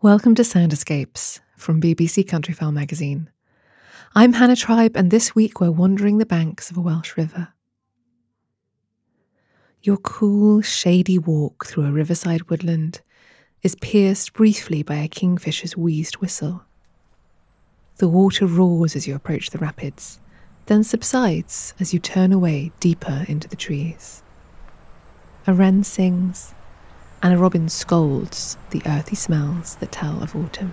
Welcome to Sound Escapes from BBC Countryfile magazine. I'm Hannah Tribe, and this week we're wandering the banks of a Welsh river. Your cool, shady walk through a riverside woodland is pierced briefly by a kingfisher's wheezed whistle. The water roars as you approach the rapids, then subsides as you turn away deeper into the trees. A wren sings, and a robin scolds the earthy smells that tell of autumn.